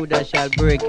Judah shall break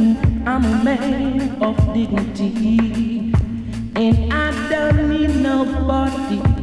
I'm a man of dignity, and I don't need nobody.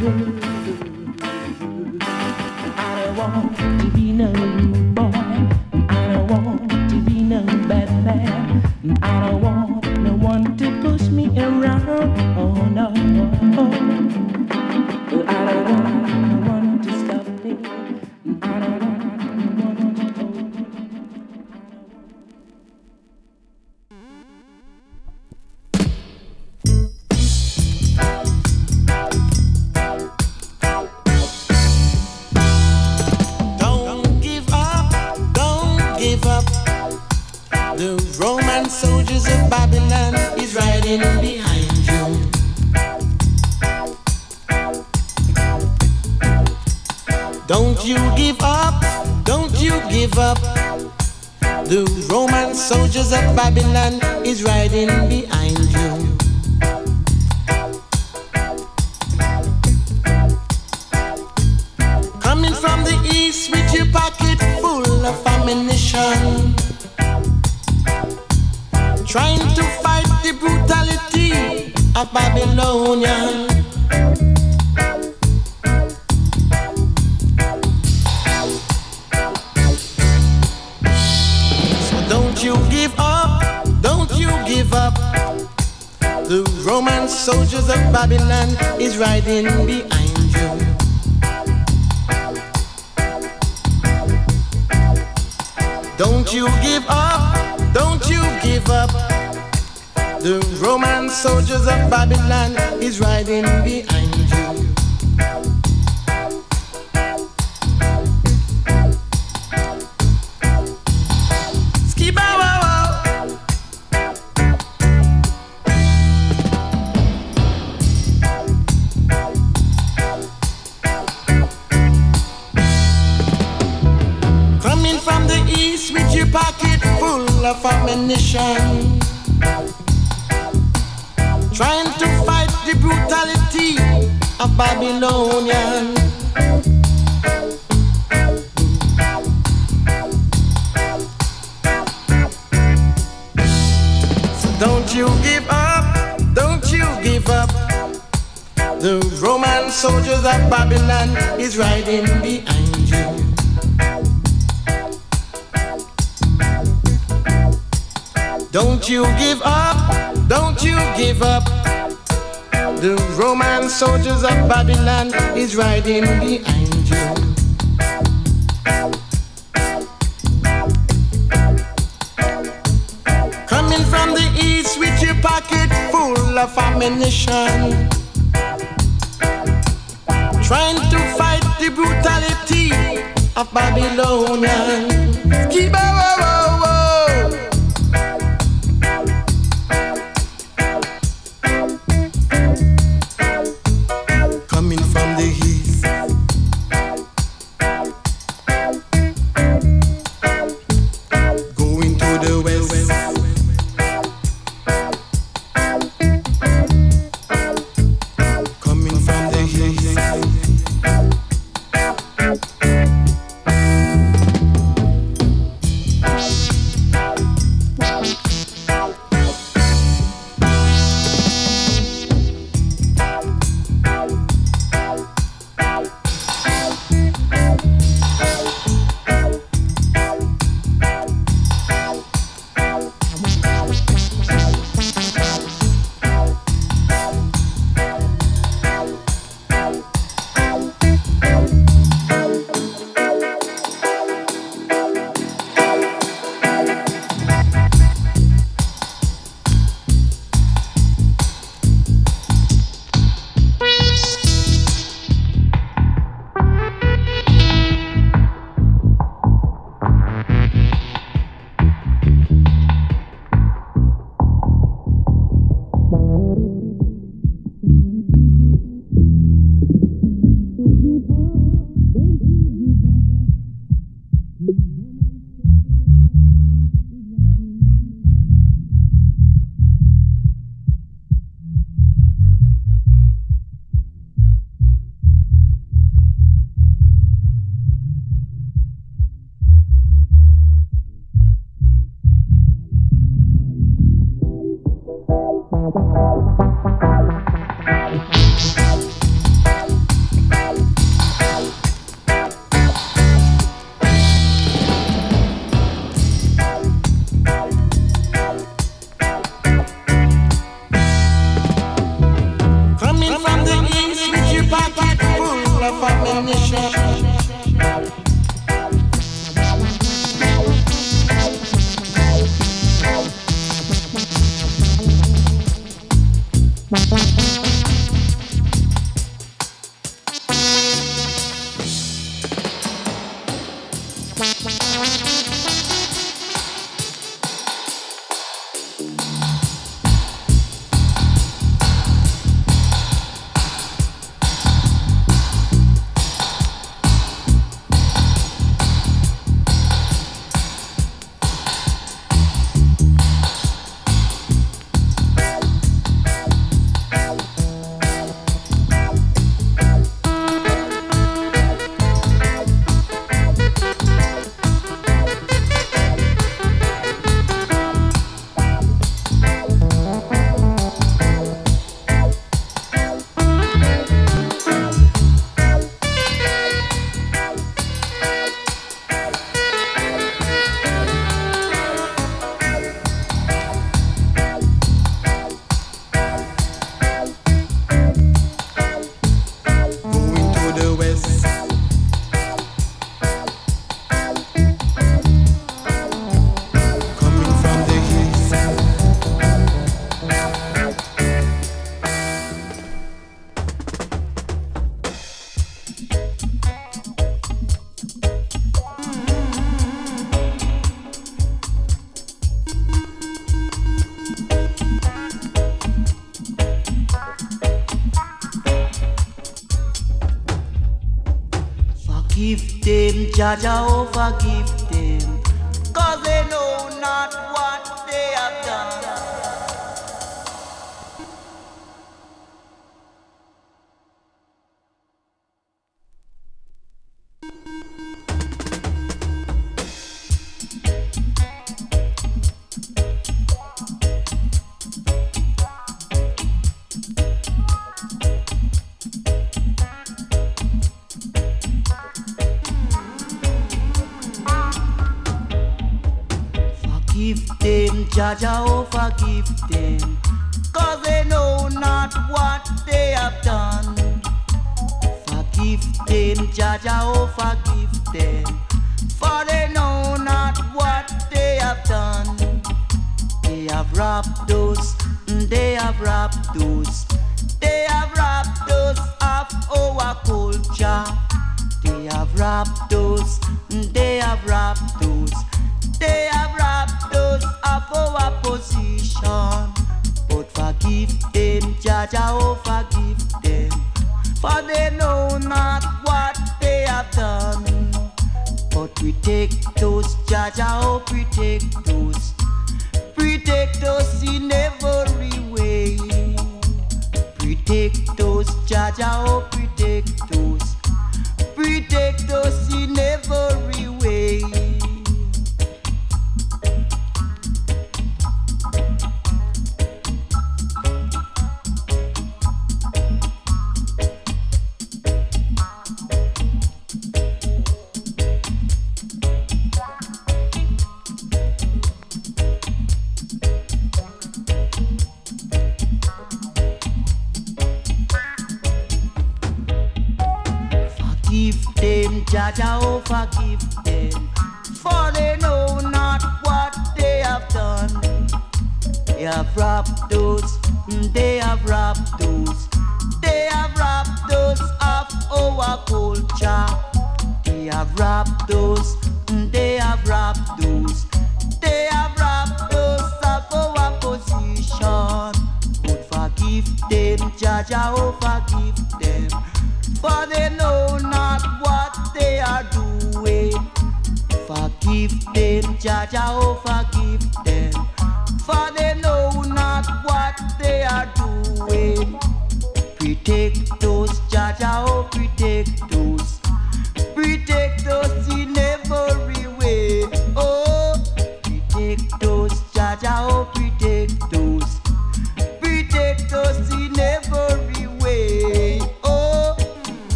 음 Ammunition, Trying to fight the brutality of Babylonian. So don't you give up, don't you give up. The Roman soldiers of Babylon is riding behind. Don't you give up, don't you give up. The Roman soldiers of Babylon is riding behind. pocket full of ammunition. Trying to fight the brutality of Babylonian. So don't you give up, don't you give up. The Roman soldiers of Babylon is riding behind you. Don't you give up, don't you give up. The Roman soldiers of Babylon is riding behind you. Coming from the east with your pocket full of ammunition. Trying to fight the brutality of Babylonian. Keep Jah Jah forgive them, cause they know not Jah Jah, oh forgive them, cause they know not what they have done. Forgive them, Jah Jah, oh forgive them, for they know not what they have done. They have robbed us, mm, they have robbed us. they have robbed us of our culture. They have robbed those, Jah Jah, oh forgive them, for they know not what they have done. But we take those, Jah Jah, oh Forgive them, Jah Jah, oh forgive them, for they know not what they have done. They have robbed those, mm, they have robbed those, they have robbed those of our culture. They have robbed those,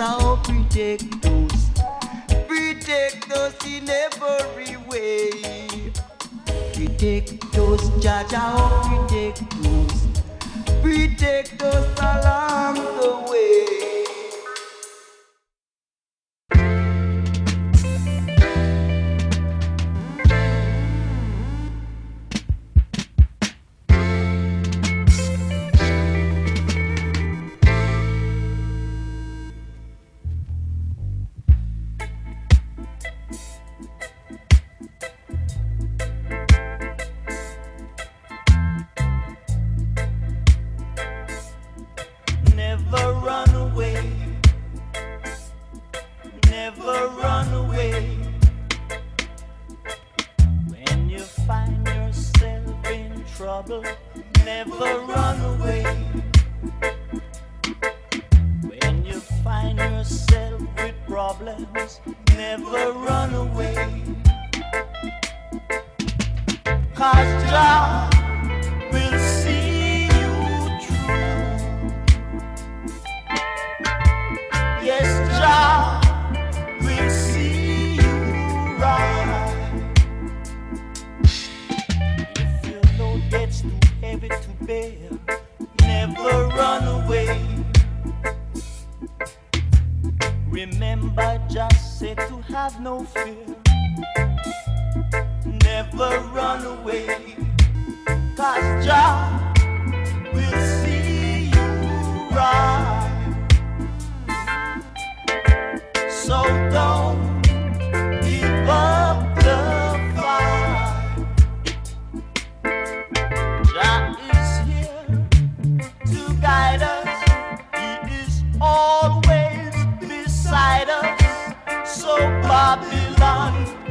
oh protect those, protect us in every way. Protect those, Jah Jah, oh protect those, protect us along the way. Problems, never run away. Cause God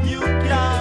Babylon, you can. conquer